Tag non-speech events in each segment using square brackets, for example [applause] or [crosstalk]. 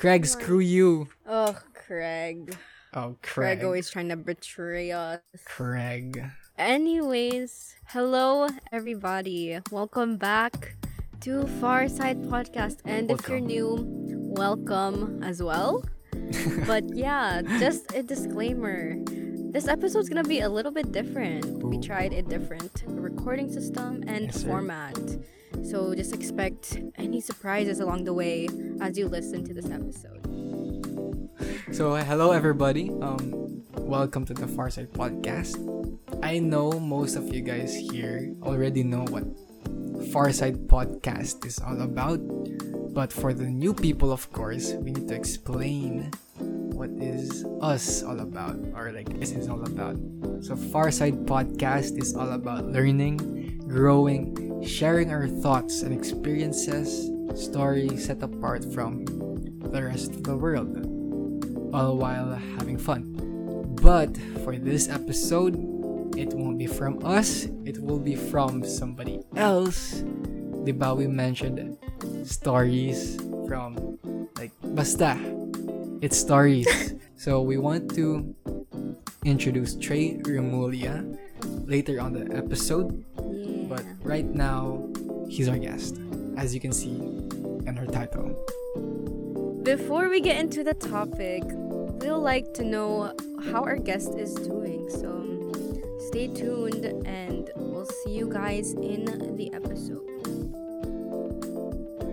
Craig, screw you. Oh, Craig. Oh, Craig Craig. always trying to betray us. Craig. Anyways, hello everybody. Welcome back to Far Side Podcast. And if you're new, welcome as well. [laughs] but yeah, just a disclaimer. This episode's gonna be a little bit different. We tried a different recording system and Yes, sir. So just expect any surprises along the way as you listen to this episode. So, hello everybody. Um, welcome to the Farside Podcast. I know most of you guys here already know what Farside Podcast is all about, but for the new people, of course, we need to explain what is us all about, or like this is all about. So, Farside Podcast is all about learning, growing, sharing our thoughts and experiences, stories set apart from the rest of the world all while having fun. But for this episode, it won't be from us, it will be from somebody else. Diba we mentioned stories from like basta. It's stories. [laughs] so we want to introduce Trey Remulia later on the episode, Yeah. but right now he's our guest, as you can see in her title. Before we get into the topic, we'll like to know how our guest is doing. So stay tuned and we'll see you guys in the episode.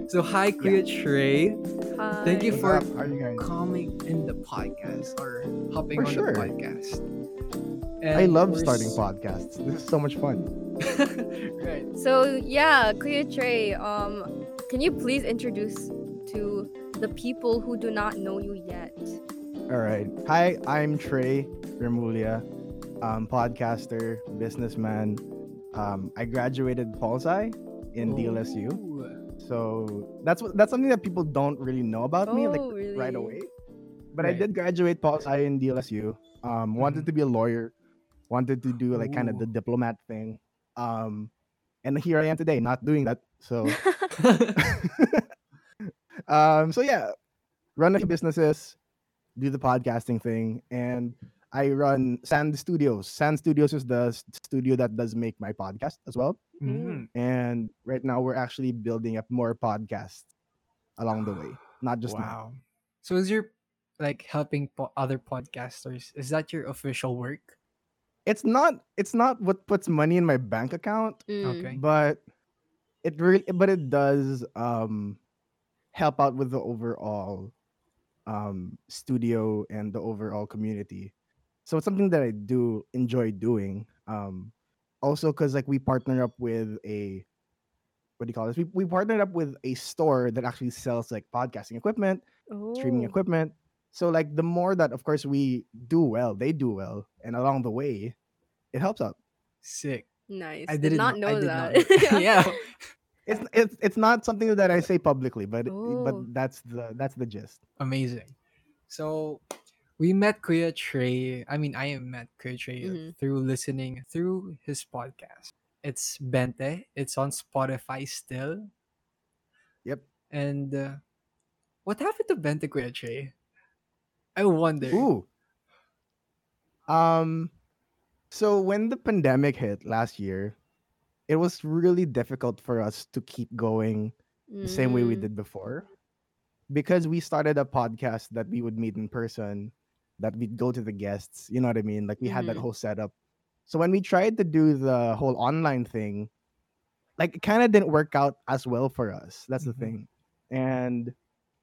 So hi Kuya Trey. Hi. Thank you for What's up? How are you coming in the podcast or hopping For on sure. the podcast. I love starting s- podcasts. This is so much fun. [laughs] right. So yeah, Kuya Trey, um, can you please introduce to the people who do not know you yet? All right. Hi, I'm Trey Remulia, um, podcaster, businessman. Um, I graduated Pol Sci in DLSU. So that's what that's something that people don't really know about me like Oh, really? right away. But I did graduate Pol Sci in DLSU. Um, wanted to be a lawyer, wanted to do like kind of the diplomat thing. Um, and here I am today, not doing that. So [laughs] [laughs] um so yeah run a few businesses do the podcasting thing and i run sand studios sand studios is the studio that does make my podcast as well Mm. and right now we're actually building up more podcasts along the way [gasps] not just mine. wow. So is your like helping po- other podcasters? Is that your official work? It's not it's not what puts money in my bank account Mm. Okay. but it really but it does um help out with the overall um studio and the overall community so it's something that i do enjoy doing um also because like we partner up with a what do you call this we, we partnered up with a store that actually sells like podcasting equipment streaming Oh. equipment so like the more that of course we do well they do well and along the way it helps out Sick. Nice. I did didn't not I know did that. know. [laughs] yeah. it's it's it's not something that I say publicly, but Oh. but that's the that's the gist. Amazing. So we met Kuya Trey. I mean, I met Kuya Trey Mhm. through listening through his podcast. It's Bente. It's on Spotify still. Yep. And uh, what happened to Bente Kuya Trey? I wonder. Ooh. Um, so when the pandemic hit last year, it was really difficult for us to keep going the same way we Mm. did before, because we started a podcast that we would meet in person, that we'd go to the guests. You know what I mean? Like we had that Mhm. whole setup. So when we tried to do the whole online thing, like it kind of didn't work out as well for us. That's Mhm. the thing. And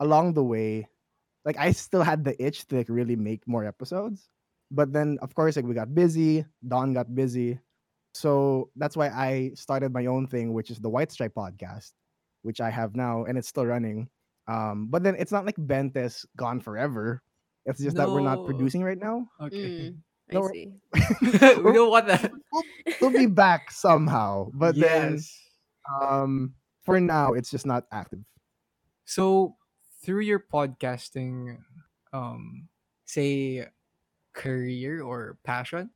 along the way, like I still had the itch to like really make more episodes. But then of course like we got busy, Don got busy. So that's why I started my own thing, which is the White Stripe podcast, which I have now and it's still running. Um, but then it's not like Bentes gone forever. It's just that we're not producing right now. Okay. Mm, I No, we're- see. [laughs] we don't want that. We'll be back somehow. But then um for now it's just not active. So through your podcasting, um, say career or passion,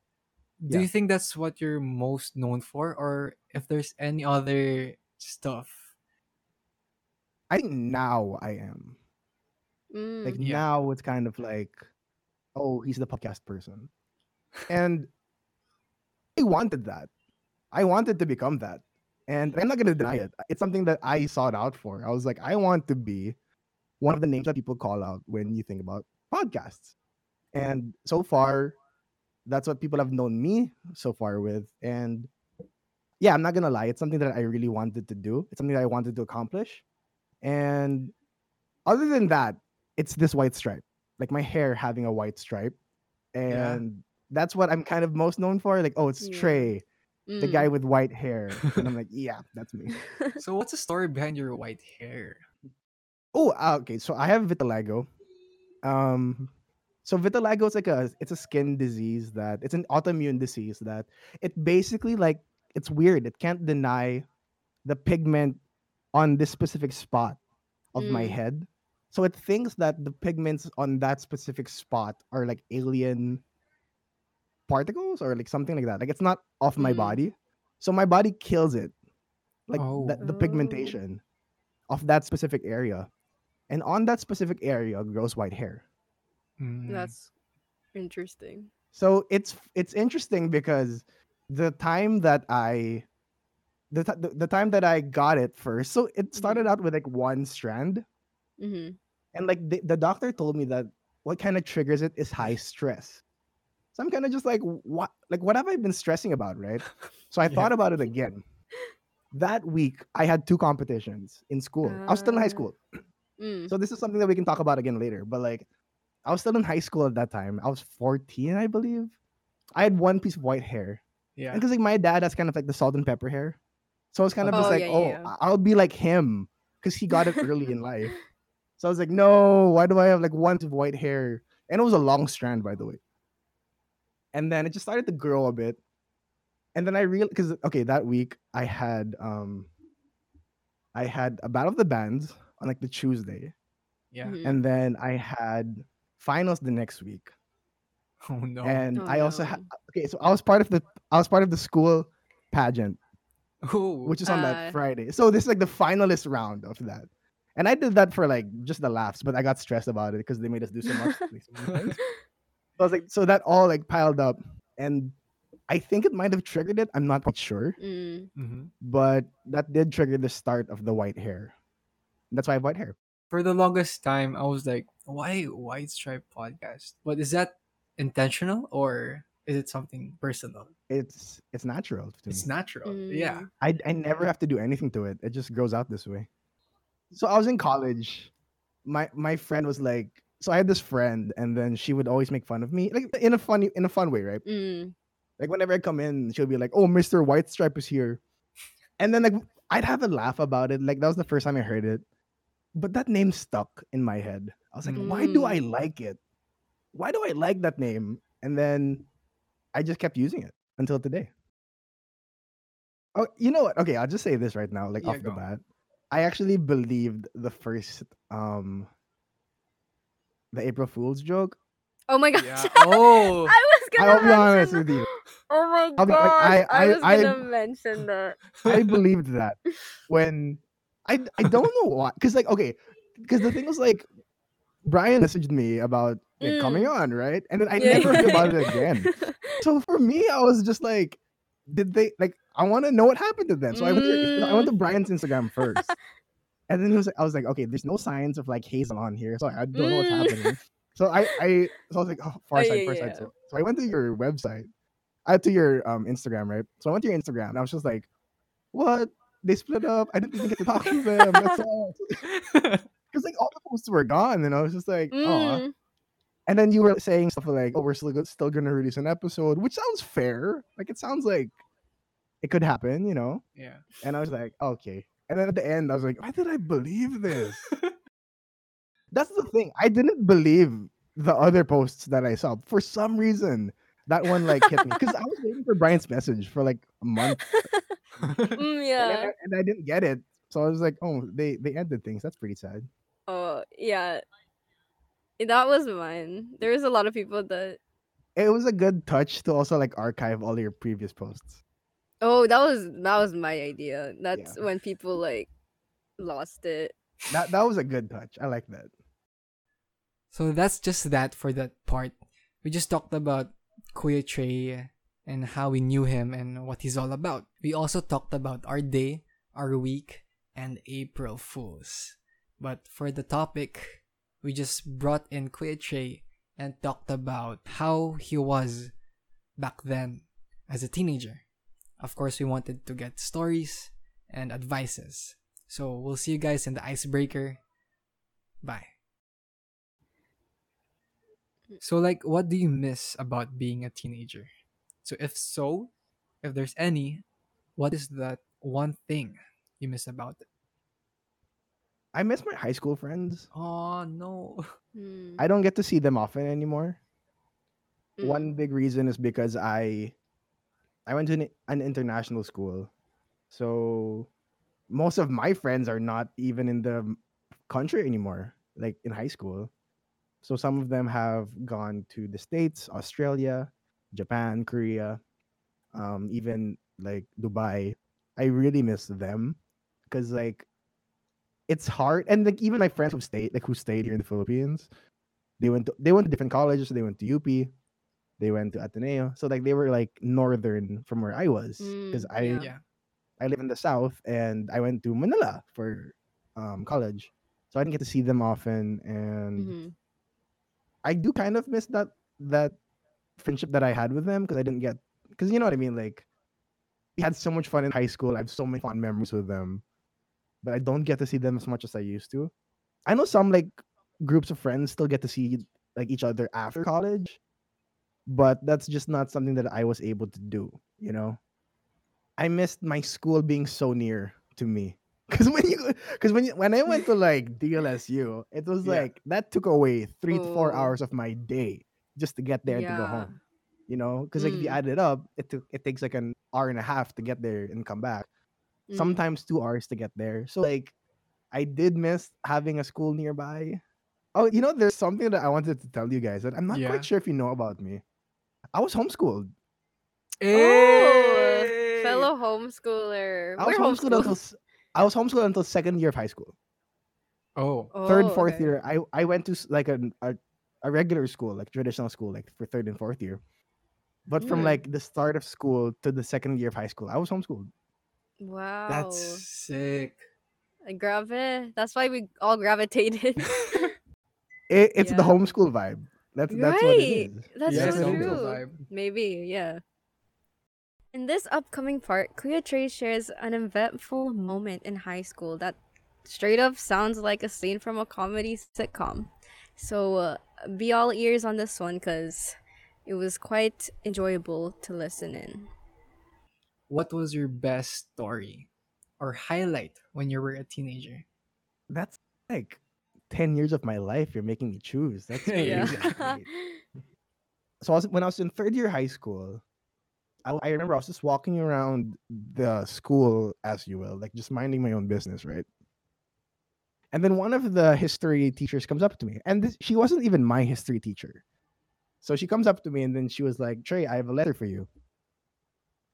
do Yeah. you think that's what you're most known for, or if there's any other stuff? I think now I am. Mm. Like Yeah. now it's kind of like, oh, he's the podcast person. And I wanted that. I wanted to become that. And I'm not gonna deny it. It's something that I sought out for. I was like, I want to be one of the names that people call out when you think about podcasts. And so far, that's what people have known me so far with. And yeah, I'm not gonna lie, it's something that I really wanted to do. It's something that I wanted to accomplish. And other than that, it's this white stripe, like my hair having a white stripe, Yeah. and that's what I'm kind of most known for. Like, oh, it's Yeah. Trey, the Mm. guy with white hair, and I'm like, [laughs] yeah, that's me. [laughs] So what's the story behind your white hair? Oh, uh, okay. So I have vitiligo. Um, so vitiligo is like a it's a skin disease that it's an autoimmune disease that it basically like it's weird. It can't deny the pigment on this specific spot of my Mm. head. So it thinks that the pigments on that specific spot are like alien particles or like something like that. Like it's not off my Mm. body. So my body kills it. Like Oh. the, the Oh. pigmentation of that specific area. And on that specific area grows white hair. Mm. That's interesting. So it's it's interesting because the time that I the, ti- the, the time that I got it first, so it started out with like one strand Mm-hmm. and like the, the doctor told me that what kind of triggers it is high stress. So I'm kind of just like what like what have I been stressing about, right? So I [laughs] Yeah. thought about it again. That week I had two competitions in school. I was still in high Ah. school. Mm. So this is something that we can talk about again later. But like, I was still in high school at that time. I was 14, I believe. I had one piece of white hair, Yeah. because like my dad has kind of like the salt and pepper hair, so I was kind of just Oh, like, yeah, oh, yeah, yeah. I- I'll be like him because he got it early in [laughs] life. So I was like, no, why do I have like one piece of white hair? And it was a long strand, by the way. And then it just started to grow a bit, and then I realized because okay, that week I had um, I had a battle of the bands on like the Tuesday Yeah. Mhm. and then I had finals the next week. [laughs] Oh no. And Oh, I also had no. okay, so I was part of the I was part of the school pageant, oh. which is on Uh, that Friday. So this is like the finalist round of that. And I did that for like just the laughs, but I got stressed about it because they made us do so much. [laughs] so many things. So I was like, so that all like piled up, and I think it might have triggered it. I'm not quite sure, Mm. hmm but that did trigger the start of the white hair. That's why I have white hair. For the longest time, I was like, "Why White Stripe podcast?" But is that intentional or is it something personal? It's it's natural to It's me. natural. Yeah. Mm. I I never have to do anything to it. It just grows out this way. So I was in college. My my friend was like, so I had this friend, and then she would always make fun of me, like in a funny in a fun way, right? Mm. Like whenever I come in, she'll be like, "Oh, Mister White Stripe is here," and then like I'd have a laugh about it. Like that was the first time I heard it, but that name stuck in my head. I was like, "Why do I Mm. like it? Why do I like that name?" And then I just kept using it until today. Oh, you know what? Okay, I'll just say this right now, like Yeah, off the go. bat. I actually believed the first um the April Fool's joke. Oh my gosh. Yeah. [laughs] Oh. I was gonna I'll be honest mention with you. [laughs] Oh my I'll like. I- I, I- was gonna mention that. I believed that [laughs] when I I don't know why because like okay because the thing was like Brian messaged me about it coming Mm. on right and then I Yeah. never heard about it again. [laughs] So for me, I was just like, did they like? I want to know what happened to them. So I went to I went to Brian's Instagram first, [laughs] and then he was like, I was like, okay, there's no signs of like hazel on here, so I don't know what's Mm. happening. So I I so I was like, oh, far Oh, side, yeah, far yeah. side. So, so I went to your website, I to your um Instagram, right? So I went to your Instagram, and I was just like, what? They split up. I didn't even get to talk to them. That's [laughs] all. Because like all the posts were gone, and I was just like, oh. Mm. And then you were saying stuff like, "Oh, we're still go- still gonna release an episode," which sounds fair. Like it sounds like it could happen, you know. yeah. And I was like, "Okay." And then at the end, I was like, "Why did I believe this?" [laughs] That's the thing. I didn't believe the other posts that I saw for some reason. That one like hit me because I was waiting for Brian's message for like a month, Mm, [laughs] and, yeah. I, and I didn't get it. So I was like, "Oh, they they ended things. That's pretty sad." Oh yeah. That was mine. There was a lot of people that It was a good touch to also like archive all your previous posts. Oh, that was that was my idea. That's when people like lost it. That that was a good touch. I like that. So that's just that for that part. We just talked about Kuya Trey and how we knew him and what he's all about. We also talked about our day, our week, and April Fools. But for the topic, we just brought in Trey and talked about how he was back then as a teenager. Of course, we wanted to get stories and advices. So we'll see you guys in the icebreaker. Bye. So, like, what do you miss about being a teenager? So, if so, if there's any, what is that one thing you miss about it? I miss my high school friends. Oh, no. Hmm. I don't get to see them often anymore. Mm. One big reason is because I I went to an, an international school. So most of my friends are not even in the country anymore, like in high school. So some of them have gone to the States, Australia, Japan, Korea, um, even like Dubai. I really miss them because like it's hard and like even my friends who stayed like who stayed here in the Philippines, they went to they went to different colleges, they went to UP, they went to Ateneo. So like they were like northern from where I was because Mm, I yeah. Yeah. I live in the south and I went to Manila for um, college. So I didn't get to see them often and Mhm. I do kind of miss that that friendship that I had with them because I didn't get because you know what I mean like we had so much fun in high school. I have so many fond memories with them, but I don't get to see them as much as I used to. I know some like groups of friends still get to see like each other after college, but that's just not something that I was able to do. You know, I missed my school being so near to me. [laughs] Cause when you, cause when you, when I went to like DLSU, it was Yeah. like that took away three to four Oh. hours of my day just to get there and to go home. You know, because like if you Mm. add it up, it took it takes like an hour and a half to get there and come back. Mm. Sometimes two hours to get there. So like, I did miss having a school nearby. Oh, you know, there's something that I wanted to tell you guys that I'm not Yeah. quite sure if you know about me. I was homeschooled. Oh, fellow homeschooler. I was We're homeschooled until homeschooled. s- I was homeschooled until second year of high school. Oh. third, Oh, fourth okay. year, I I went to like an, a a regular school, like traditional school, like for third and fourth year. But from Mm. like the start of school to the second year of high school, I was homeschooled. Wow. That's sick. Uh, Grave. That's why we all gravitated. [laughs] [laughs] It, it's the Yeah. homeschool vibe. That's that's what Right. it is. That's Yeah, Yes, so it homeschool is. true. vibe. Maybe, yeah. In this upcoming part, Kuya Trey shares an eventful moment in high school that straight up sounds like a scene from a comedy sitcom. So uh, be all ears on this one because it was quite enjoyable to listen in. What was your best story or highlight when you were a teenager? That's like ten years of my life. You're making me choose. That's [laughs] crazy. Yeah. [laughs] [laughs] so I was, when I was in third year high school, I, I remember I was just walking around the school, as you will, like just minding my own business, right? And then one of the history teachers comes up to me, and this, she wasn't even my history teacher. So she comes up to me, and then she was like, "Trey, I have a letter for you."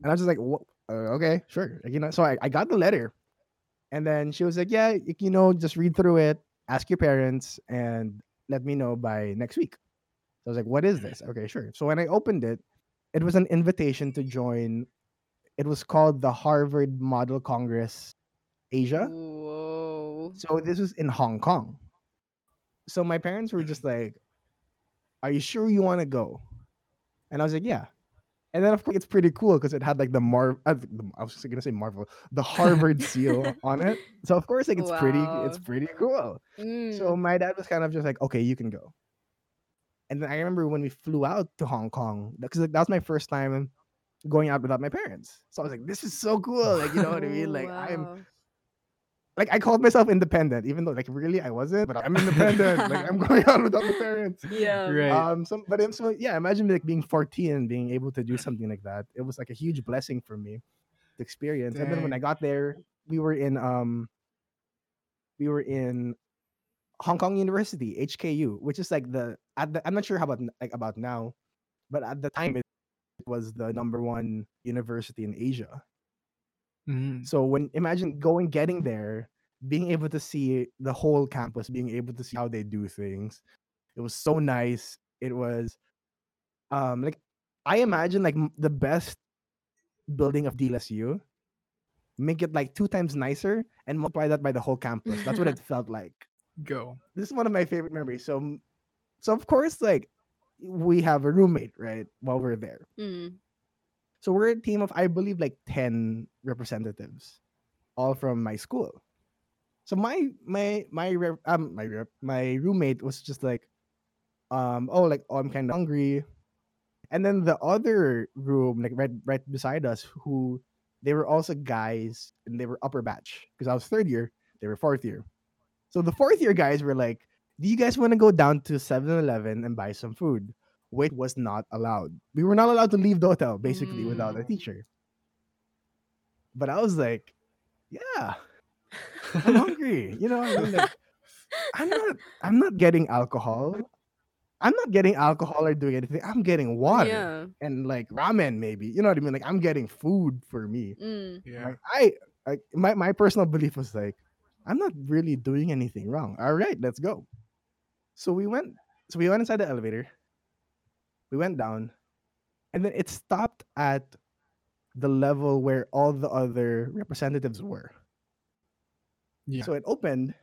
And I was just like, Uh, okay, sure." Like, you know, so I, I got the letter, and then she was like, "Yeah, you know, just read through it, ask your parents, and let me know by next week." So I was like, "What is this?" Okay, sure. So when I opened it, it was an invitation to join. It was called the Harvard Model Congress Asia. Whoa. So this was in Hong Kong. So my parents were just like, "Are you sure you want to go?" And I was like, "Yeah." And then of course it's pretty cool because it had like the Mar. I was gonna say Marvel, the Harvard [laughs] seal on it. So of course like it's pretty, it's pretty cool. Mm. So my dad was kind of just like, "Okay, you can go." And then I remember when we flew out to Hong Kong because like, that was my first time going out without my parents. So I was like, "This is so cool!" Like you know what I mean? Like I'm [laughs] Wow. Like I called myself independent, even though like really I wasn't, but I'm independent. like I'm [laughs] going out without my parents. Yeah. Right. Um, some, but I'm so yeah. Imagine like being 14 and being able to do something like that. It was like a huge blessing for me to experience. And then when I got there, we were in um, we were in Hong Kong University HKU, which is like the at the I'm not sure how about like about now, but at the time it was the number one university in Asia. Mhm. So when imagine going getting there, being able to see the whole campus, being able to see how they do things, It was so nice. It was um like I imagine like the best building of DLSU, make it like two times nicer and multiply that by the whole campus. That's what it [laughs] felt like. Go. This is one of my favorite memories. So so of course like we have a roommate, right? While we're there. Mm. So we're a team of I believe like 10 representatives all from my school. So my my my um my my roommate was just like um oh like oh I'm kind of hungry. And then the other room like right right beside us who they were also guys and they were upper batch because I was third year, they were fourth year. So the fourth year guys were like, "Do you guys want to go down to 7-Eleven and buy some food?" Wait was not allowed. We were not allowed to leave the hotel basically without a Mm. teacher. But I was like, "Yeah, [laughs] I'm hungry." You know, I mean, like, I'm not. I'm not getting alcohol. I'm not getting alcohol or doing anything. I'm getting water Yeah. and like ramen, maybe. You know what I mean? Like I'm getting food for me. Mm. Yeah. Like I, I my my personal belief was like, I'm not really doing anything wrong. All right, let's go. So we went. So we went inside the elevator. We went down, and then it stopped at the level where all the other representatives were. Yeah. So it opened,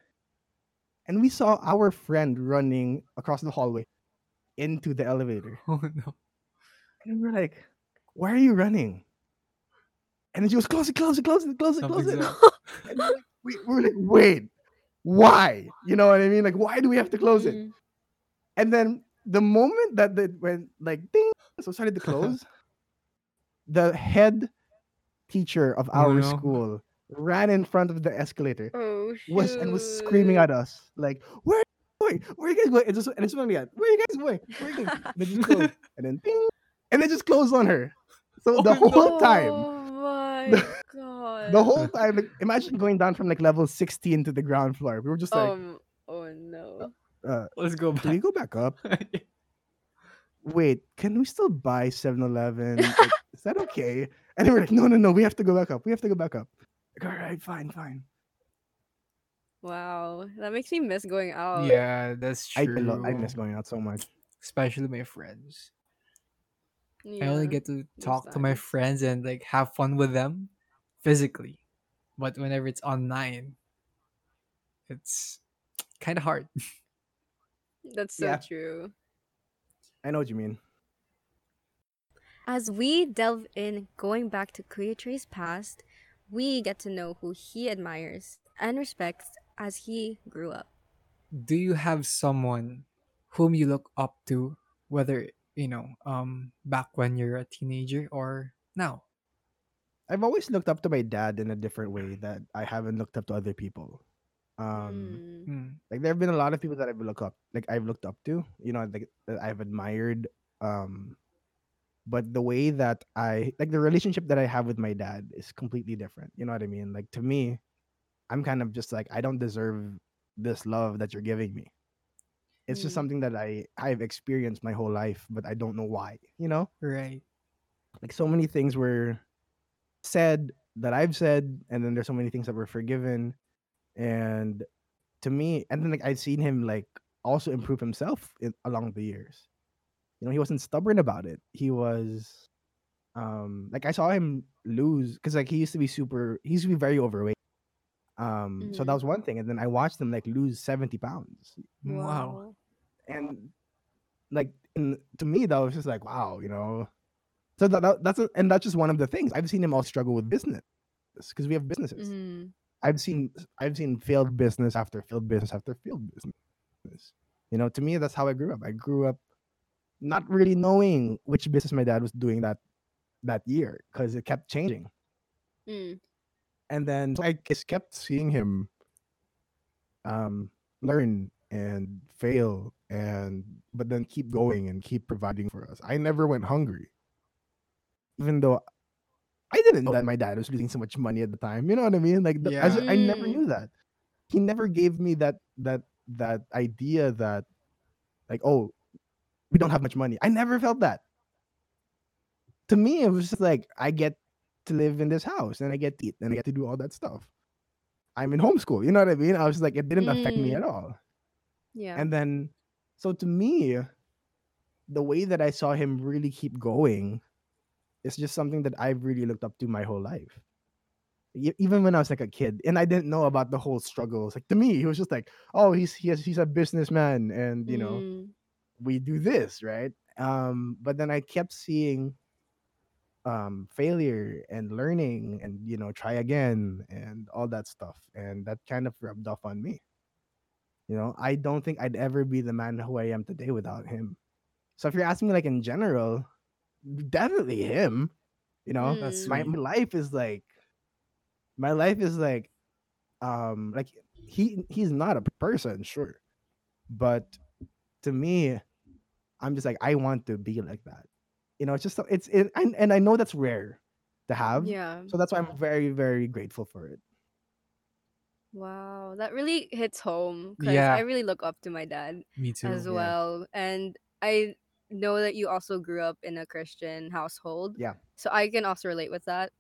and we saw our friend running across the hallway into the elevator. [laughs] oh no. And we're like, why are you running? And then she goes, close it, close it, close it, close it, close it. [laughs] And we're like, we, we're like, wait, why? You know what I mean? Like, why do we have to close it? Mm. And then the moment that it went like ding, so started to [laughs] close, the head teacher of Oh, our no. school ran in front of the escalator Oh was and was screaming at us like, "Where are you going? Where are you guys going?" And just and it's only at, "Where are you guys going? Where are you going?" And it just closed, [laughs] and then ding, and it just closed on her. So Oh, the no. whole time, Oh my [laughs] The- god. the whole time, like, imagine going down from like level sixteen to the ground floor. We were just like, Um. Oh no. Uh, Let's go "Do we back. go back up? [laughs] Wait, can we still buy 7-Eleven? Like, [laughs] is that okay?" And they were like, "No, no, no, we have to go back up. We have to go back up." Like, all right, fine, fine. Wow. That makes me miss going out. yeah, that's I, I, true. lo- I miss going out so much. Especially my friends. Yeah. I only get to talk to my friends and like have fun with them physically. But whenever it's online, it's kind of hard. [laughs] That's so Yeah. true. I know what you mean. As we delve in, going back to Kuya Trey's past, we get to know who he admires and respects as he grew up. Do you have someone whom you look up to, whether you know, um, back when you're a teenager or now? I've always looked up to my dad in a different way that I haven't looked up to other people. Um, Mm. Mm, like there have been a lot of people that I've looked up, like I've looked up to, you know, like I've admired. Um, but the way that I like the relationship that I have with my dad is completely different. You know what I mean? Like to me, I'm kind of just like I don't deserve this love that you're giving me. It's just Mm. something that I I've experienced my whole life, but I don't know why. You know? right. like so many things were said that I've said, and then there's so many things that were forgiven. And to me, and then like I've seen him like also improve himself in, along the years. You know, he wasn't stubborn about it. He was um like I saw him lose because like he used to be super he used to be very overweight. Um so that Mhm. was one thing. And then I watched him like lose 70 pounds. Wow. And like in, to me that was just like wow, you know. So that, that that's a, and that's just one of the things. I've seen him all struggle with business because we have businesses. Mm. I've seen I've seen failed business after failed business after failed business. You know, to me that's how I grew up. I grew up not really knowing which business my dad was doing that that year because it kept changing. Mm. And then I just kept seeing him um learn and fail and but then keep going and keep providing for us. I never went hungry. Even though I didn't know that my dad was losing so much money at the time. You know what I mean? Like the, as, I never knew that. He never gave me that that that idea that like oh we don't have much money. I never felt that. To me, it was just like I get to live in this house and I get to eat and I get to do all that stuff. I'm in homeschool. You know what I mean? I was like, it didn't affect me Mm. at all. Yeah. And then So to me, the way that I saw him really keep going is just something that I've really looked up to my whole life. Even when I was like a kid, and I didn't know about the whole struggles. Like to me, he was just like, "Oh, he's he has, he's a businessman, and you know, Mm, we do this right." Um, but then I kept seeing um failure and learning and you know try again and all that stuff and that kind of rubbed off on me you know i don't think i'd ever be the man who i am today without him so if you're asking me like in general definitely him you know That's Mm. my, my life is like my life is like um like he he's not a person sure but to me i'm just like i want to be like that you know it's just it's it, and, and i know that's rare to have yeah. so that's why i'm very very grateful for it Wow, that really hits home because Yeah. I really look up to my dad Me too. as yeah. well, and I know that you also grew up in a Christian household. Yeah. So I can also relate with that,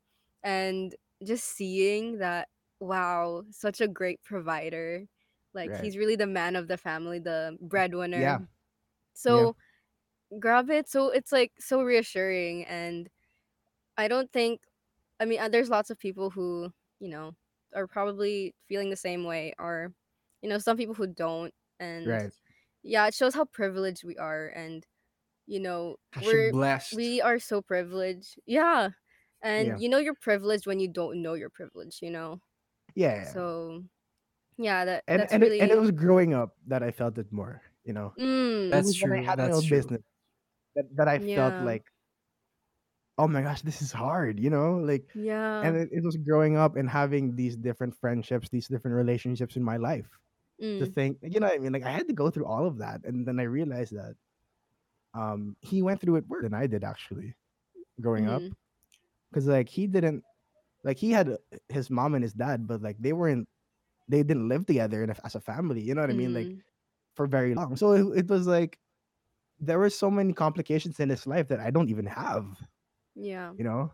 and just seeing that, wow, such a great provider. Like Right. he's really the man of the family, the breadwinner. Yeah. So grab it. So it's like so reassuring, and I don't think. I mean, uh, there's lots of people who you know are probably feeling the same way, or you know, some people who don't, and right yeah, it shows how privileged we are, and you know, Gosh, we're blessed. we are so privileged. Yeah, and Yeah. you know you're privileged when you don't know you're privileged. You know, yeah, yeah. so yeah, that and that's and, really it, and it was growing up that i felt it more you know mm, That's was true. i had my That's own true. business that, that i Yeah. felt like oh my gosh this is hard you know like yeah, and it, it was growing up and having these different friendships these different relationships in my life to mm, think you know what i mean like i had to go through all of that and then i realized that um he went through it worse than i did actually growing up mhm, because like he didn't like he had uh, his mom and his dad but like they weren't they didn't live together in a, as a family you know what i mean like mhm, for very long. So it, it was like there were so many complications in his life that i don't even have yeah, you know?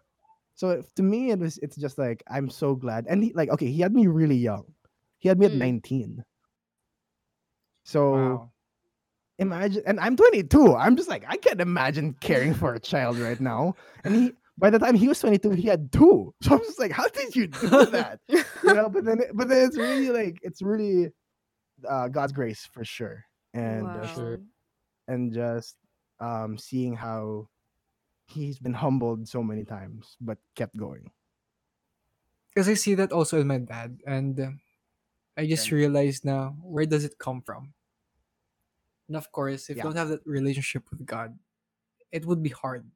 So if- to me it was it's just like i'm so glad and he like okay he had me really young. He had me at Mm. 19 so Wow. Imagine and i'm 22 i'm just like i can't imagine caring for a child right now and he by the time he was 22 he had two [laughs] so i'm just like how did you do that [laughs] you know but then but then it's really like it's really uh god's grace for sure and uh, wow. sure. and just um seeing how he's been humbled so many times but kept going Because I see that also in my dad, and uh, I just Okay. realized now where does it come from? And of course, if Yeah. you don't have that relationship with God, it would be hard.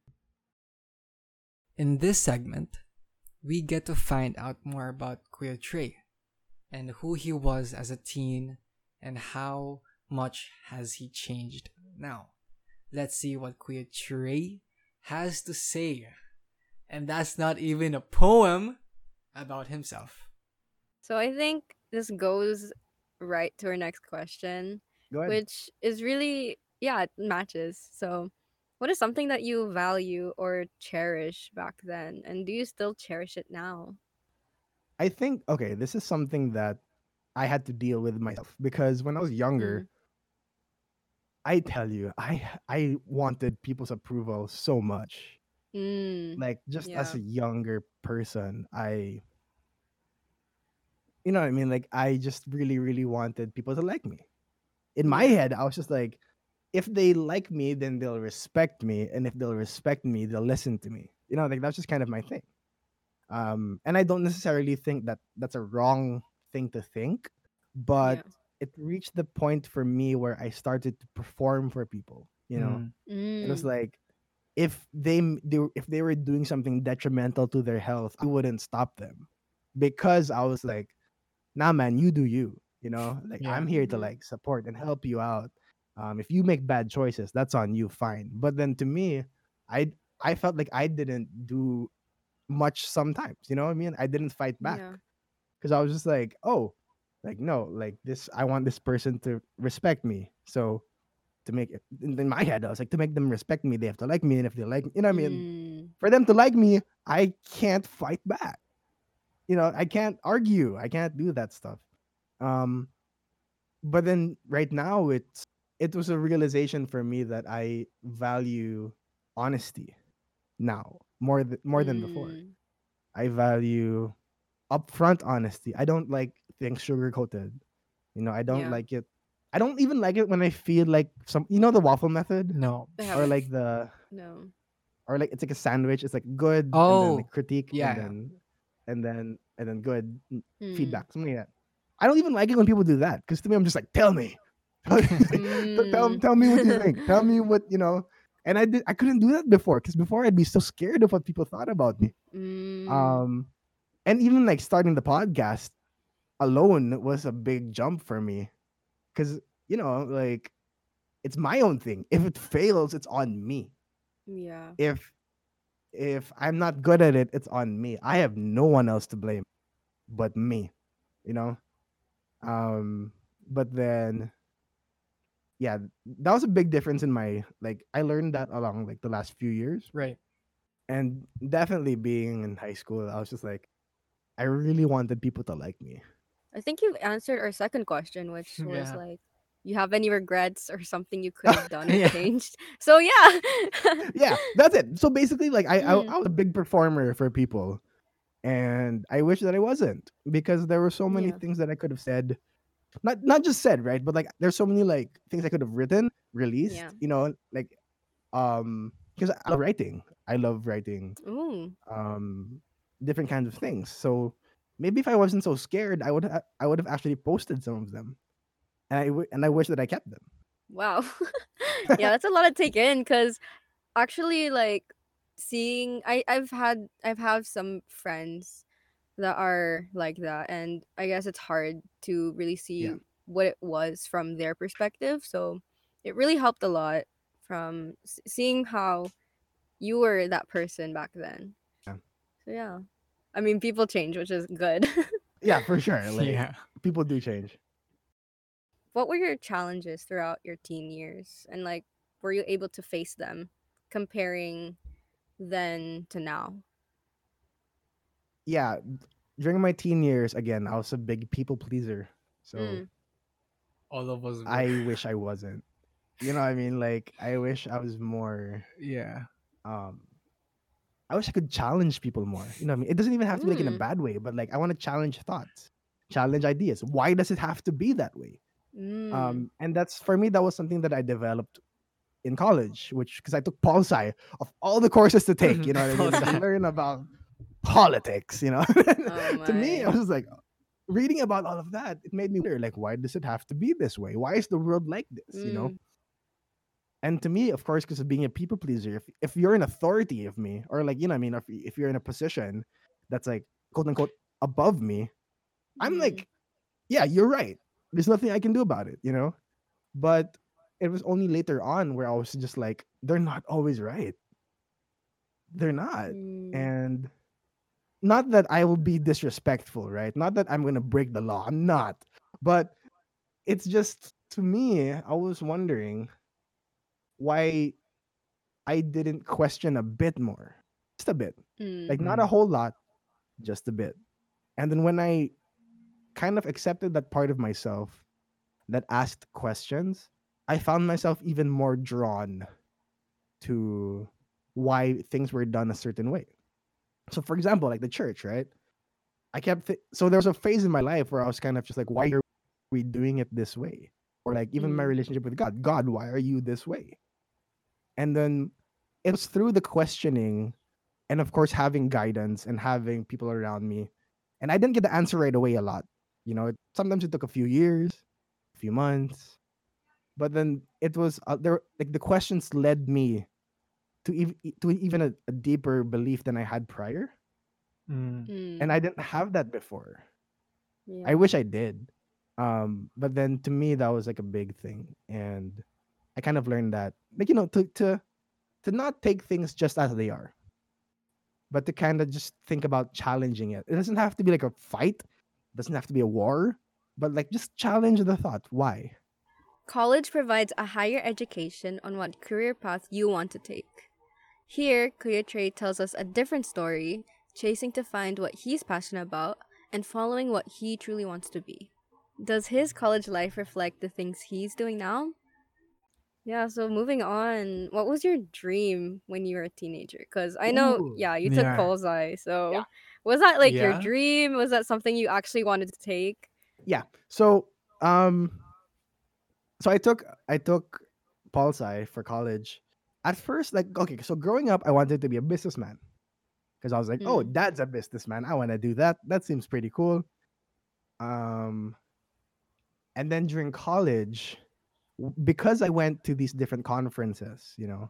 In this segment, we get to find out more about Kuya Trey and who he was as a teen and how much has he changed now. Let's see what Kuya Trey has to say. And that's not even a poem about himself. So I think this goes right to our next question, go ahead which is really yeah, it matches. So what is something that you value or cherish back then and do you still cherish it now? i think okay this is something that i had to deal with myself because when i was younger i tell you i i wanted people's approval so much Mm. like just as a younger person i you know what i mean like i just really really wanted people to like me in my head i was just like if they like me then they'll respect me and if they'll respect me they'll listen to me you know like that's just kind of my thing um and i don't necessarily think that that's a wrong thing to think but yeah. it reached the point for me where i started to perform for people you know Mm. it was Mm. like if they, they if they were doing something detrimental to their health, I wouldn't stop them because I was like, "Nah, man, you do you." You know, like Yeah. I'm here to like support and help you out. Um, if you make bad choices, that's on you, fine. But then to me, I I felt like I didn't do much sometimes. You know what I mean? I didn't fight back Yeah. because I was just like, oh, like no, like this. I want this person to respect me. So to make it in, in my head, I was like, to make them respect me, they have to like me, and if they like, you know, what I mean, Mm. for them to like me, I can't fight back. You know, I can't argue. I can't do that stuff. Um, but then right now it's it was a realization for me that I value honesty now more th- more than before. Mm. I value upfront honesty. I don't like things sugar coated. You know, I don't Yeah. like it. I don't even like it when I feel like some. You know the waffle method, No. Or like the, no. or like it's like a sandwich. It's like good, and then Oh, like critique, yeah. and then, and then, and then good Mm. feedback, something like that. I don't even like it when people do that because to me, I'm just like, tell me, [laughs] tell, tell, Mm. tell me what you think. Tell me what you know. And I did. I couldn't do that before because before I'd be so scared of what people thought about me. Mm. Um, and even like starting the podcast alone was a big jump for me, because you know, like, it's my own thing. If it fails, it's on me. yeah. If if I'm not good at it, it's on me. I have no one else to blame but me. You know. Um, but then, yeah, that was a big difference in my like. I learned that along like the last few years Right. and definitely being in high school, I was just like, I really wanted people to like me. I think you've answered our second question, which [laughs] was Yeah. like, you have any regrets or something you could have done or [laughs] Yeah. changed? [laughs] So yeah. Yeah, that's it. So basically, like I, I, Mm. I was a big performer for people, and I wish that I wasn't because there were so many Yeah. things that I could have said, not not just said right, but like there's so many like things I could have written, released. Yeah. You know, like um, because I love writing. I love writing Ooh. um different kinds of things. So maybe if I wasn't so scared, I would ha- I would have actually posted some of them, and I w- and I wish that I kept them. Wow. [laughs] yeah, [laughs] that's a lot to take in because actually like seeing I I've had I've have some friends that are like that and I guess it's hard to really see Yeah. what it was from their perspective. So it really helped a lot from seeing how you were that person back then. Yeah. So yeah. I mean people change, which is good. Yeah, for sure. [laughs] Like yeah. people do change. what were your challenges throughout your teen years and like were you able to face them comparing then to now Yeah, during my teen years, again, I was a big people pleaser. So Mm. All of us. Were. I wish I [laughs] wasn't. You know what I mean? Like I wish I was more. Yeah. um I wish I could challenge people more. You know what I mean? It doesn't even have to be like in a Mm. bad way, but like I want to challenge thoughts, challenge ideas. Why does it have to be that way? Mm. um and that's for me that was something that i developed in college which because i took pol sci of all the courses to take you know i mean Pol to Sci. learn about politics you know [laughs] to me i Oh was like reading about all of that it made me wonder like why does it have to be this way why is the world like this you know Mm. and to me of course because of being a people pleaser if, if you're an authority of me or like you know i mean if, if you're in a position that's like quote unquote above me i'm Mm. like yeah you're right there's nothing i can do about it you know but it was only later on where i was just like they're not always right. They're not. Mm. and not that i will be disrespectful right? Not that i'm gonna break the law. I'm not. But it's just to me i was wondering why i didn't question a bit more. Just a bit. Mm. like not a Mm. whole lot just a bit. And then when i kind of accepted that part of myself that asked questions i found myself even more drawn to why things were done a certain way. So for example like the church right? I kept th- so there was a phase in my life where i was kind of just like why are we doing it this way? Or like even my Mm. relationship with god god why are you this way? And then it was through the questioning and of course having guidance and having people around me. And i didn't get the answer right away a lot you know? It, sometimes it took a few years a few months but then it was uh, there like the questions led me to even to even a, a deeper belief than i had prior. Mm. Mm. and i didn't have that before. Yeah. i wish i did. Um but then to me that was like a big thing. And i kind of learned that like you know to to to not take things just as they are but to kind of just think about challenging it. It doesn't have to be like a fight. It doesn't have to be a war. But like just challenge the thought why College provides a higher education on what career path you want to take. Here, Kuya Trey tells us a different story, chasing to find what he's passionate about and following what he truly wants to be. Does his college life reflect the things he's doing now? Yeah, so moving on, what was your dream when you were a teenager? Because I know, Ooh. yeah, you took Yeah. pol sci. So was that like your dream? Was that something you actually wanted to take? Yeah. So um so I took I took pol sci for college. At first, like okay, so growing up, I wanted to be a businessman because I was like, oh, Mm. dad's a businessman. I want to do that. That seems pretty cool. Um, and then during college, because I went to these different conferences, you know,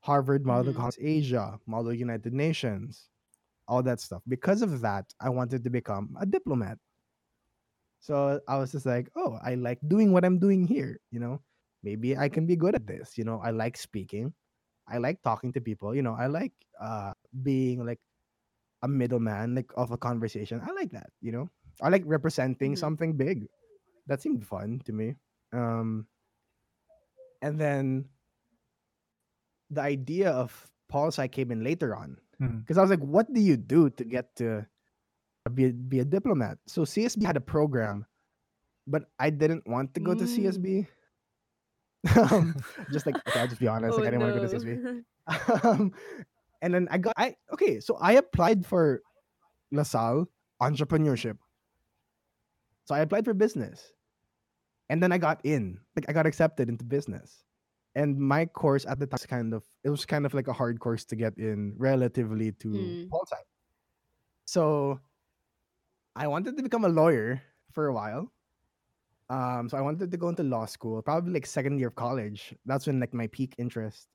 Harvard Model. Conference Asia, Model United Nations, all that stuff. Because of that, I wanted to become a diplomat. So I was just like, oh, I like doing what I'm doing here. You know, maybe I can be good at this. You know, I like speaking. I like talking to people. You know, I like uh being like a middleman, like of a conversation. I like that. You know, I like representing Mhm. something big. That seemed fun to me. Um, and then the idea of pol sci came in later on because I was like, what do you do to get to be a, be a diplomat? So CSB had a program, but I didn't want to go to Mm. CSB. [laughs] um, [laughs] just like okay, I'll just be honest, like I didn't want to go to CSB. Oh. [laughs] Um, and then I got I okay, so I applied for LaSalle entrepreneurship. So I applied for business, and then I got in, like I got accepted into business. And my course at the time was kind of it was kind of like a hard course to get in relatively to Mm. pol sci. So I wanted to become a lawyer for a while. Um, so I wanted to go into law school, probably like second year of college. That's when like my peak interest.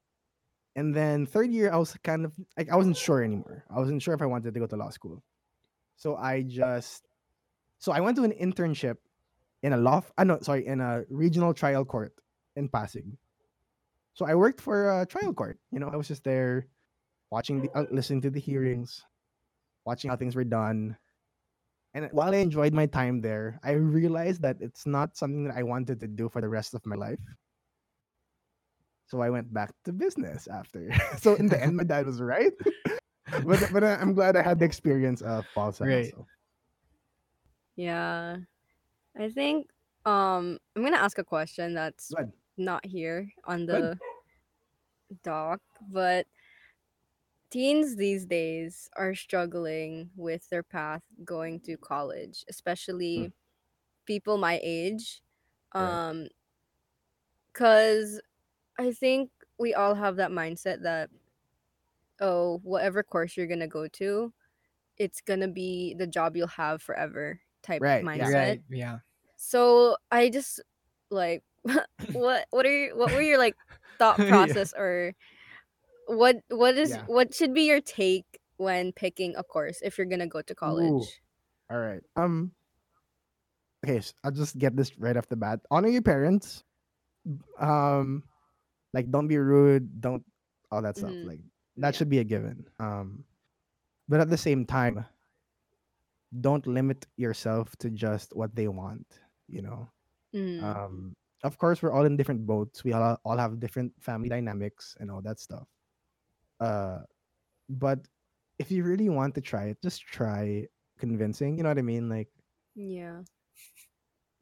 And then third year, I was kind of like I wasn't sure anymore. I wasn't sure if I wanted to go to law school. So I just so I went to an internship in a law. I know, sorry, in a regional trial court in Pasig. So I worked for a trial court. You know, I was just there, watching the, uh, listening to the hearings, watching how things were done. And while I enjoyed my time there, I realized that it's not something that I wanted to do for the rest of my life. So I went back to business after. [laughs] so in the end, my dad was right. [laughs] but but I'm glad I had the experience of pol sci Right. also. yeah. I think um I'm gonna ask a question that's not here on the doc, but teens these days are struggling with their path going to college, especially people my age. Right. Um cuz I think we all have that mindset that oh, whatever course you're going to go to, it's going to be the job you'll have forever type Right, yeah. mindset. Right. Yeah. So I just like [laughs] what what are your, what were your like thought [laughs] Yeah. process or what what is Yeah. what should be your take when picking a course if you're gonna go to college? All right. Um. Okay, so I'll just get this right off the bat. Honor your parents. Um, like don't be rude. Don't all that stuff. Mhm. Like that Yeah. should be a given. Um, but at the same time, don't limit yourself to just what they want. You know. Mm, Um. Of course, we're all in different boats. We all all have different family dynamics and all that stuff. Uh, but if you really want to try it, just try convincing. You know what I mean? Like. yeah.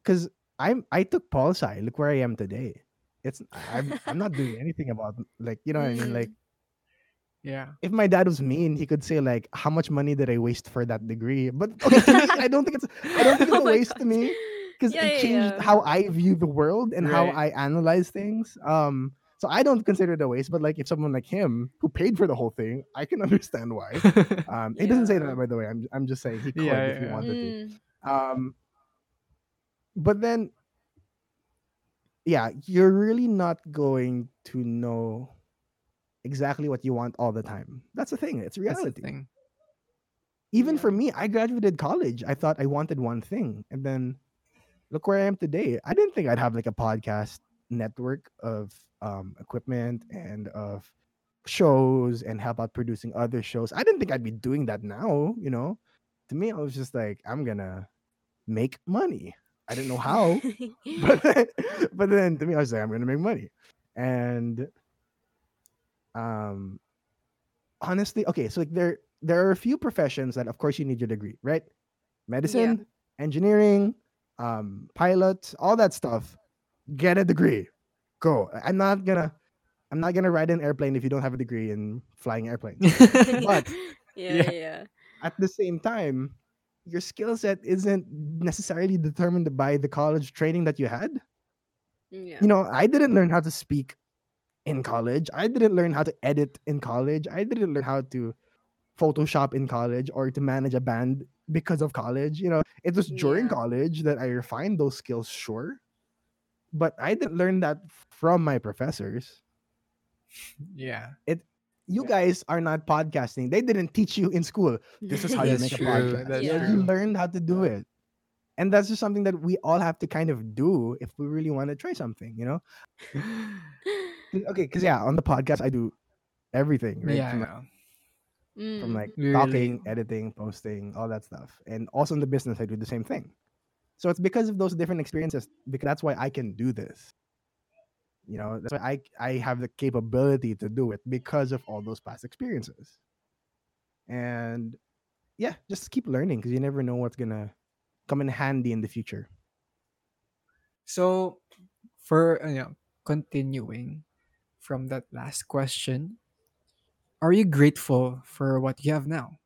because I'm I took pol sci. Look where I am today. It's I'm [laughs] I'm not doing anything about like you know what I mean. Like [laughs] Yeah. if my dad was mean, he could say like, "How much money did I waste for that degree?" But okay, me, I don't think it's I don't think [laughs] it's Oh a waste to me because Yeah, it yeah, changed yeah. how I view the world and how I analyze things. Um, so I don't consider it a waste. But like if someone like him who paid for the whole thing, I can [laughs] understand why. [laughs] Um, he doesn't say that by the way. I'm I'm just saying he could Yeah, if he yeah. wanted to. Mm, Um, but then, yeah, you're really not going to know exactly what you want all the time. That's the thing. It's That's the reality. thing. Even Yeah. for me, I graduated college. I thought I wanted one thing, and then look where I am today. I didn't think I'd have like a podcast network of um, equipment and of shows and help out producing other shows. I didn't think I'd be doing that now. You know, to me, I was just like, I'm gonna make money. I didn't know how, [laughs] [laughs] but then, but then to me, I was like, I'm gonna make money, and um, honestly, okay, so like there there are a few professions that, of course, you need your degree, right? Medicine, engineering, um, pilots, all that stuff. Get a degree. go. I'm not gonna I'm not gonna ride an airplane if you don't have a degree in flying airplanes. [laughs] But- [laughs] yeah, Yeah. yeah. At the same time, your skill set isn't necessarily determined by the college training that you had. Yeah. You know, I didn't learn how to speak in college. I didn't learn how to edit in college. I didn't learn how to Photoshop in college or to manage a band because of college. You know, it was during Yeah. college that I refined those skills, sure. But I didn't learn that from my professors. yeah. It you Yeah. guys are not podcasting. They didn't teach you in school. This is how you That's make a podcast. that's You. You learned how to do it. And that's just something that we all have to kind of do if we really want to try something, you know? [laughs] Okay, because yeah, on the podcast I do everything, right? yeah. From, yeah. Mm. from like We talking, editing, posting, all that stuff. And also in the business, I do the same thing. So it's because of those different experiences, because that's why I can do this. You know, that's why I I have the capability to do it because of all those past experiences. And yeah, just keep learning because you never know what's gonna come in handy in the future. So, for you know, continuing from that last question, are you grateful for what you have now?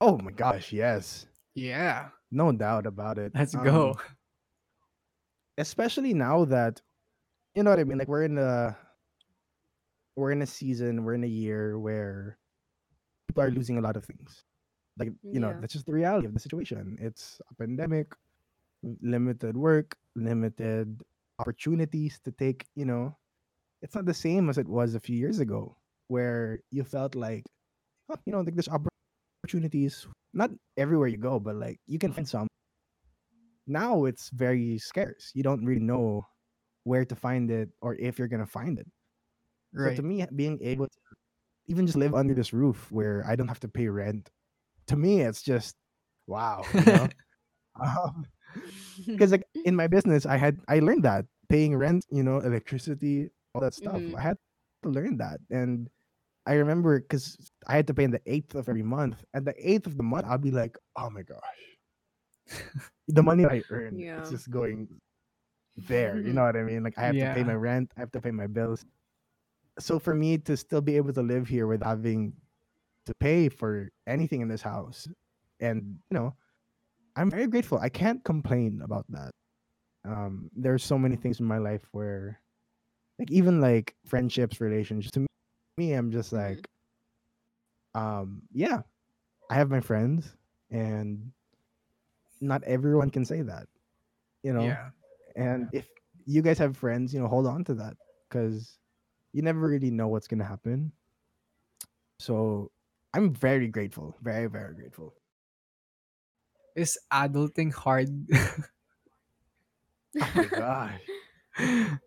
Oh my gosh, yes. Yeah. No doubt about it. Let's Um, go. especially now that you know what I mean. Like we're in a we're in a season, we're in a year where people are losing a lot of things. Like you know, that's just the reality of the situation. It's a pandemic, limited work, limited opportunities to take. You know, it's not the same as it was a few years ago, where you felt like, oh, you know, like this there's opportunities not everywhere you go, but like you can find some now it's very scarce. You don't really know where to find it or if you're gonna find it. Right. So to me, being able to even just live under this roof where I don't have to pay rent, to me it's just wow. You know? [laughs] [laughs] um, because like in my business, I had I learned that paying rent, you know, electricity, all that stuff. Mhm. I had to learn that, and I remember because I had to pay in the eighth of every month, and the eighth of the month, I'll be like, oh my gosh, the money I earn Yeah. is just going there. You know what I mean? Like I have to pay my rent, I have to pay my bills. So for me to still be able to live here without having to pay for anything in this house, and you know, I'm very grateful. I can't complain about that. Um, there's so many things in my life where, like, even like friendships, relationships. To me, I'm just Mhm. like, um, yeah, I have my friends, and not everyone can say that, you know. Yeah. And if you guys have friends, you know, hold on to that because you never really know what's gonna happen. So I'm very grateful, very very grateful. Is adulting hard? Oh my gosh. [laughs]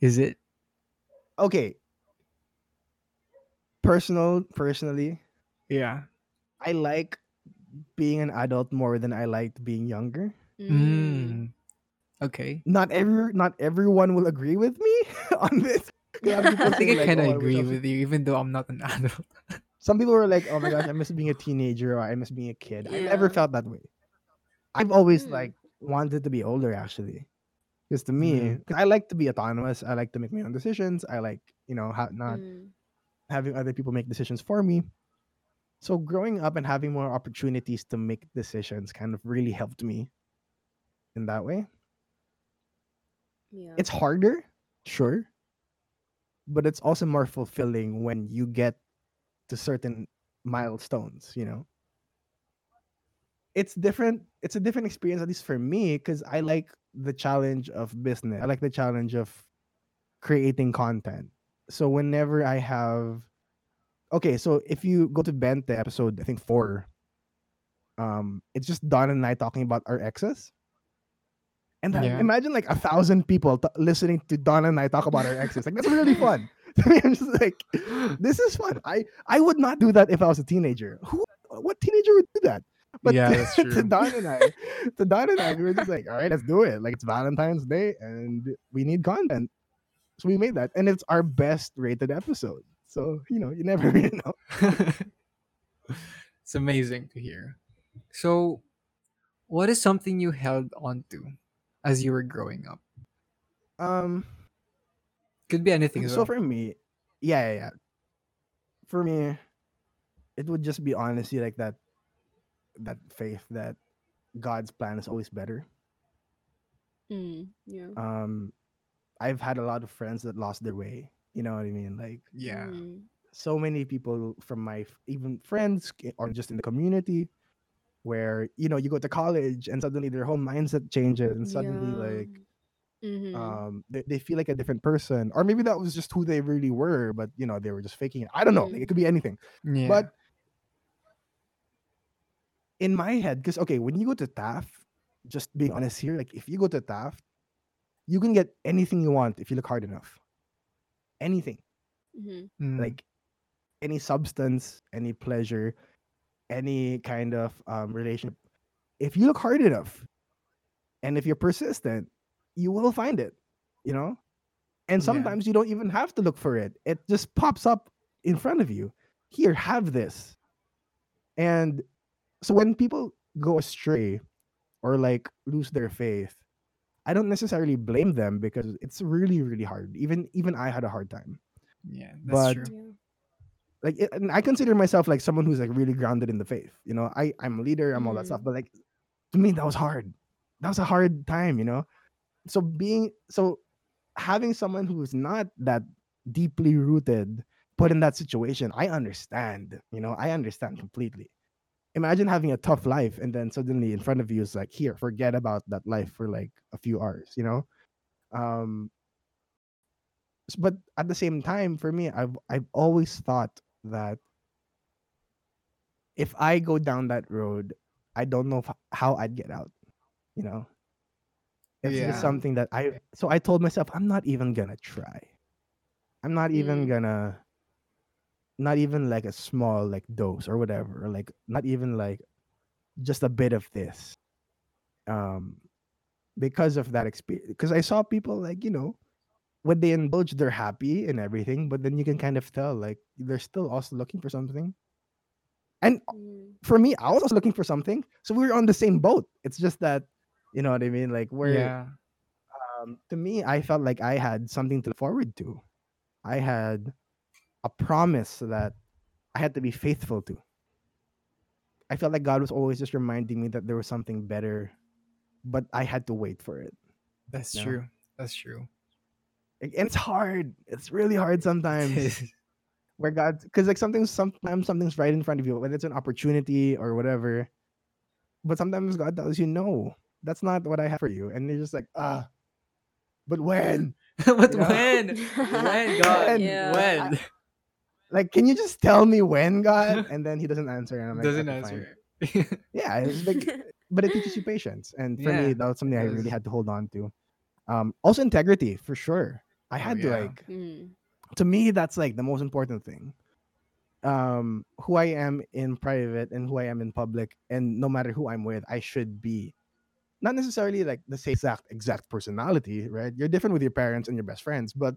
Is it? okay personal personally Yeah. i like being an adult more than i liked being younger Mm. Mm. Okay. not every not everyone will agree with me [laughs] on this A lot of people I say, think I like, kind of "Oh, agree with you, even though I'm not an [laughs] adult. some people were like oh my gosh i miss being a teenager or i miss being a kid i never felt that way i've always Mm. like wanted to be older actually because to me. 'cause i like to be autonomous i like to make my own decisions i like you know ha- not Mm. Having other people make decisions for me. So growing up and having more opportunities to make decisions kind of really helped me in that way. Yeah. It's harder, sure, but it's also more fulfilling when you get to certain milestones, you know. It's different, it's a different experience at least for me cuz I like the challenge of business. I like the challenge of creating content. So whenever I have okay, so if you go to Bente episode, I think four, um, it's just Don and I talking about our exes. And Yeah. imagine like a thousand people t- listening to Don and I talk about our exes. Like that's really fun. [laughs] To me, I'm just like, this is fun. I I would not do that if I was a teenager. Who? What teenager would do that? But Yeah, to, [laughs] that's to. Don and I, to Don and I, we were just like, all right, let's do it. Like it's Valentine's Day and we need content. So we made that, and it's our best rated episode. So you know, you never [laughs] really know. it's amazing to hear. So, what is something you held on to as you were growing up? Um. Could be anything So well. for me, yeah, yeah, yeah. For me, it would just be honestly like that, that faith that God's plan is always better. Mm, yeah. Um, I've had a lot of friends that lost their way. You know what I mean? Like yeah. Mm, so many people from my even friends or just in the community, where you know you go to college and suddenly their whole mindset changes and suddenly yeah. like Mhm. um they, they feel like a different person or maybe that was just who they really were but you know they were just faking it i don't know like, it could be anything Yeah. but in my head because okay when you go to taft just being honest here like if you go to taft you can get anything you want if you look hard enough. Anything. Mhm. Mm, like any substance any pleasure any kind of um, relationship. If you look hard enough and if you're persistent you will find it you know? And Yeah. sometimes you don't even have to look for it. It just pops up in front of you. Here have this. And so when people go astray or like lose their faith i don't necessarily blame them because it's really really hard even even i had a hard time yeah, that's but- true. Yeah. like it, and I consider myself like someone who's like really grounded in the faith. You know, I I'm a leader, I'm all that stuff, Mhm. but like to me that was hard. That was a hard time, you know. So being so having someone who's not that deeply rooted put in that situation, I understand. You know, I understand completely. Imagine having a tough life and then suddenly in front of you is like, here, forget about that life for like a few hours, you know? Um but at the same time, for me, I've I've always thought that if I go down that road, I don't know how I'd get out. You know, it's Yeah. just something that I. So I told myself, I'm not even gonna try. I'm not even Mm. gonna. Not even like a small like dose or whatever, or like not even like just a bit of this. Um, because of that experience, because I saw people like you know when they indulge, they're happy and everything, but then you can kind of tell like they're still also looking for something. And Mm. for me, I was also looking for something, so we were on the same boat. It's just that, you know what I mean? Like we're yeah. um, to me, I felt like I had something to look forward to. I had a promise that I had to be faithful to. I felt like God was always just reminding me that there was something better, but I had to wait for it. That's Yeah. true. That's true. And it's hard. It's really hard sometimes. [laughs] where God, because like something, sometimes something's right in front of you, whether it's an opportunity or whatever. But sometimes God tells you, no, that's not what I have for you, and you're just like, ah, but when? [laughs] but You know? when? [laughs] When, God? Yeah. When? Like, can you just tell me when, God? [laughs] And then He doesn't answer, and I'm like, Doesn't answer. [laughs] Yeah, it's like, [laughs] but it teaches you patience, and for Yeah, me, that was something I really had to hold on to. Um, also integrity for sure. I Oh, had to like Mm. to me that's like the most important thing um who i am in private and who i am in public and no matter who i'm with i should be not necessarily like the same exact exact personality right you're different with your parents and your best friends but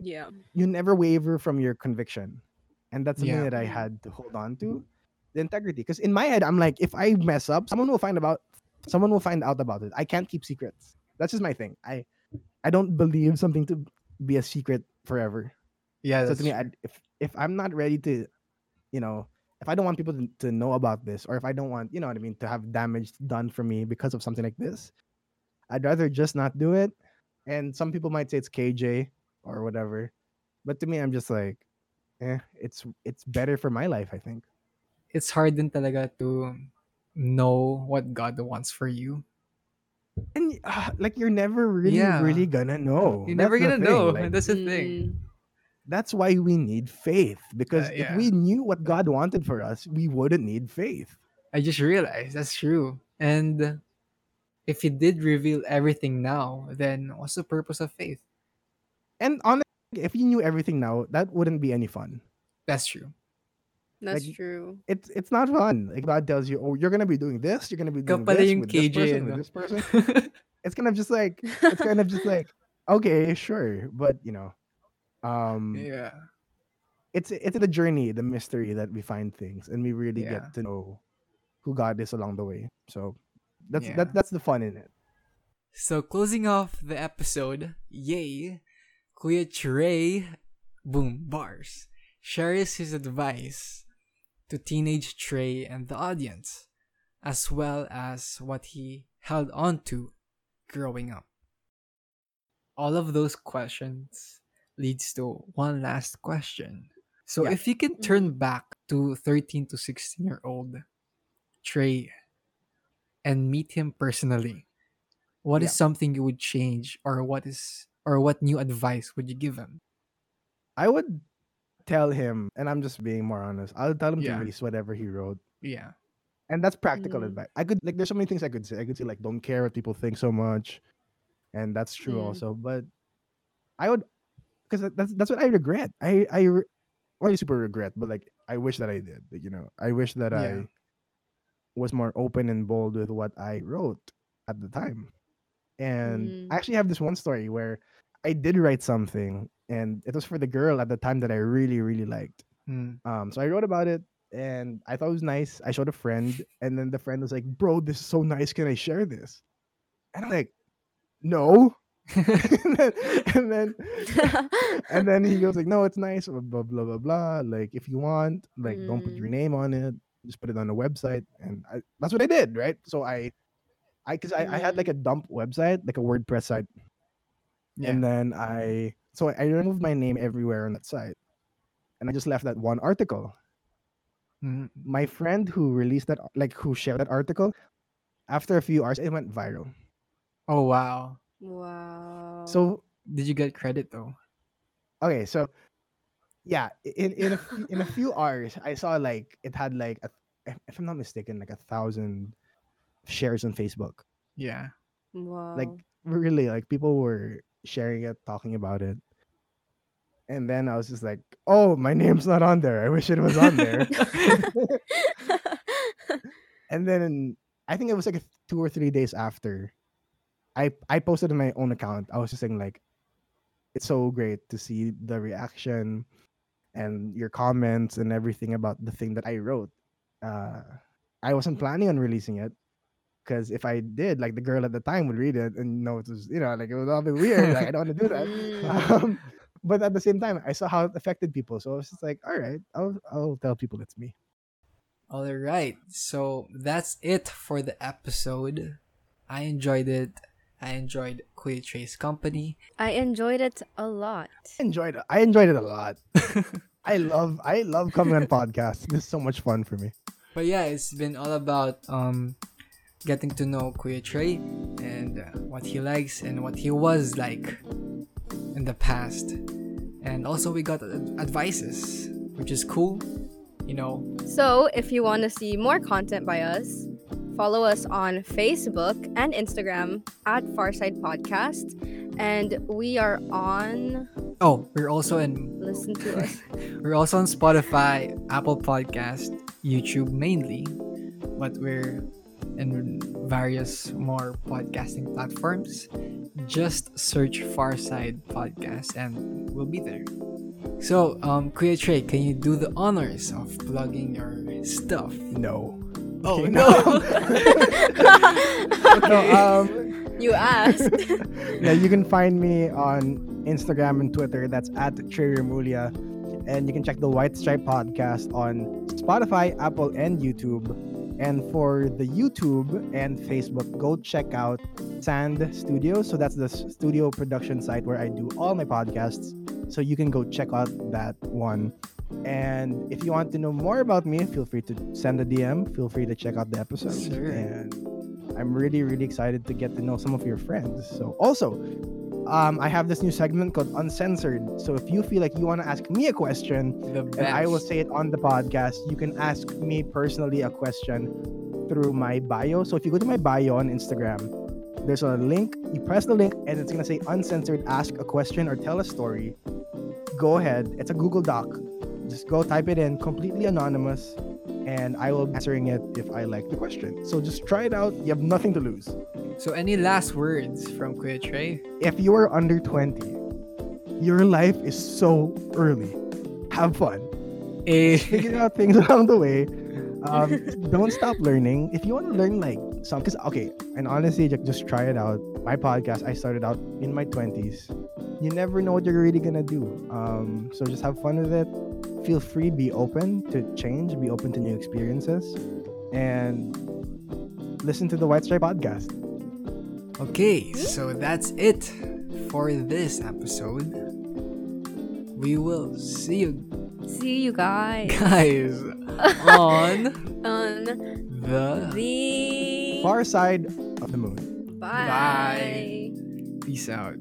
Yeah. you never waver from your conviction and that's something Yeah. that i had to hold on to the integrity because in my head i'm like if i mess up someone will find about someone will find out about it i can't keep secrets that's just my thing i i don't believe something to be a secret forever yeah, so to me. I, if if I'm not ready to, you know, if I don't want people to, to know about this, or if I don't want, you know what I mean, to have damage done for me because of something like this, I'd rather just not do it. And some people might say it's KJ or whatever, but to me, I'm just like, eh, it's it's better for my life. I think. it's hard din talaga to know what God wants for you. And y- ah, like you're never really, Yeah. really gonna know. You're That's never gonna know. like, [laughs] That's the thing. Mm. that's why we need faith because Uh, if we knew what God wanted for us, we wouldn't need faith. I just realized that's true. And if he did reveal everything now, then what's the purpose of faith? And honestly, if you knew everything now, that wouldn't be any fun. That's true. That's Like, true. It's it's not fun. Like God tells you, oh, you're gonna be doing this, you're gonna be Ikaw doing pala this yung with this KJ, person, with this person. [laughs] It's kind of just like it's kind of just like okay, sure, but you know, um, yeah. it's it's the journey, the mystery that we find things, and we really Yeah. get to know who God is along the way. So that's Yeah. that that's the fun in it. So closing off the episode, yay, Kuya Trey, boom, bars, shares his advice to teenage Trey and the audience, as well as what he held on to growing up. All of those questions leads to one last question. So Yeah. if you can turn mm-hmm. back to 13 to 16 year old Trey and meet him personally, what is Yeah. something you would change or what is or what new advice would you give him? I would tell him, and I'm just being more honest. I'll tell him Yeah. to release whatever he wrote, Yeah. and that's practical Mm. advice. I could like, there's so many things I could say. I could say like, don't care what people think so much, and that's true Mm. also. But I would, because that's that's what I regret. I I re- not really super regret, but like I wish that I did. like, You know, I wish that Yeah. I was more open and bold with what I wrote at the time. And Mm. I actually have this one story where I did write something, and it was for the girl at the time that I really really liked. Mm. Um, so I wrote about it, and I thought it was nice. I showed a friend, and then the friend was like, "Bro, this is so nice. Can I share this?" And I'm like, "No." [laughs] and then, and then, [laughs] and then he goes like, "No, it's nice." Blah blah blah blah. blah. Like, if you want, like, don't put your name on it. Just put it on the website, and I, that's what I did, right? So I, I, because I, I had like a dump website, like a WordPress site, yeah. and then I so I removed my name everywhere on that site. And I just left that one article. Mhm. My friend who released that like who shared that article, after a few hours it went viral. Oh wow. wow. So Did you get credit though? okay, so yeah, in in a few, in a few hours I saw like it had like a, if I'm not mistaken like a thousand shares on Facebook. Yeah. wow. Like really like people were sharing it, talking about it. And then I was just like, "Oh, my name's not on there. I wish it was on there." [laughs] and then I think it was like two or three days after, I I posted on my own account. I was just saying like, it's so great to see the reaction, and your comments and everything about the thing that I wrote. Uh, I wasn't planning on releasing it, because if I did, like the girl at the time would read it and know it was you know like it was all a bit weird. like I don't want to do that. [laughs] Um, but at the same time, I saw how it affected people, so I was just like, all right, I'll I'll tell people it's me. All right. So that's it for the episode. I enjoyed it. I enjoyed Kuya Trey's company. I enjoyed it a lot. I enjoyed it. I enjoyed it a lot. [laughs] I love I love coming on podcasts. This is so much fun for me. But yeah, it's been all about um getting to know Kuya Trey and uh, what he likes and what he was like in the past. And also we got ad- advices, which is cool. You know, So, if you want to see more content by us, follow us on Facebook and Instagram at Farside Podcast. And we are on oh, we're also in Listen to Us. [laughs] We're also on Spotify, Apple Podcast, YouTube mainly, but we're in various more podcasting platforms. Just search Farside Podcast and we'll be there. So, um, Kuya Trey, can you do the honors of plugging your stuff? No. Oh Okay, [laughs] no! [laughs] [laughs] No, um You asked. yeah, you can find me on Instagram and Twitter. That's at Treyremulia. And you can check the White Stripe podcast on Spotify, Apple, and YouTube. And for the YouTube and Facebook, go check out Sand Studios. So that's the studio production site where I do all my podcasts. So you can go check out that one. And if you want to know more about me, feel free to send a DM. Feel free to check out the episodes. Sure. And I'm really, really excited to get to know some of your friends. So also, um, I have this new segment called Uncensored. So if you feel like you want to ask me a question, and I will say it on the podcast, you can ask me personally a question through my bio. So if you go to my bio on Instagram, there's a link. You press the link, and it's gonna say uncensored. Ask a question or tell a story. Go ahead. It's a Google Doc. Just go type it in, completely anonymous, and I will be answering it if I like the question. So just try it out. You have nothing to lose. So, any last words from Kuya Trey? If you are under 20, your life is so early. Have fun. Eh, figure out things [laughs] along the way. Um, [laughs] don't stop learning. If you want to learn like some because okay, and honestly, ju- just try it out. My podcast, I started out in my twenties. You never know what you're really gonna do. Um, so just have fun with it. Feel free, be open to change, be open to new experiences, and listen to the White Stripe podcast. Okay, so that's it for this episode. We will see you See you guys guys [laughs] on on the the Far side of the moon. Bye. Peace out.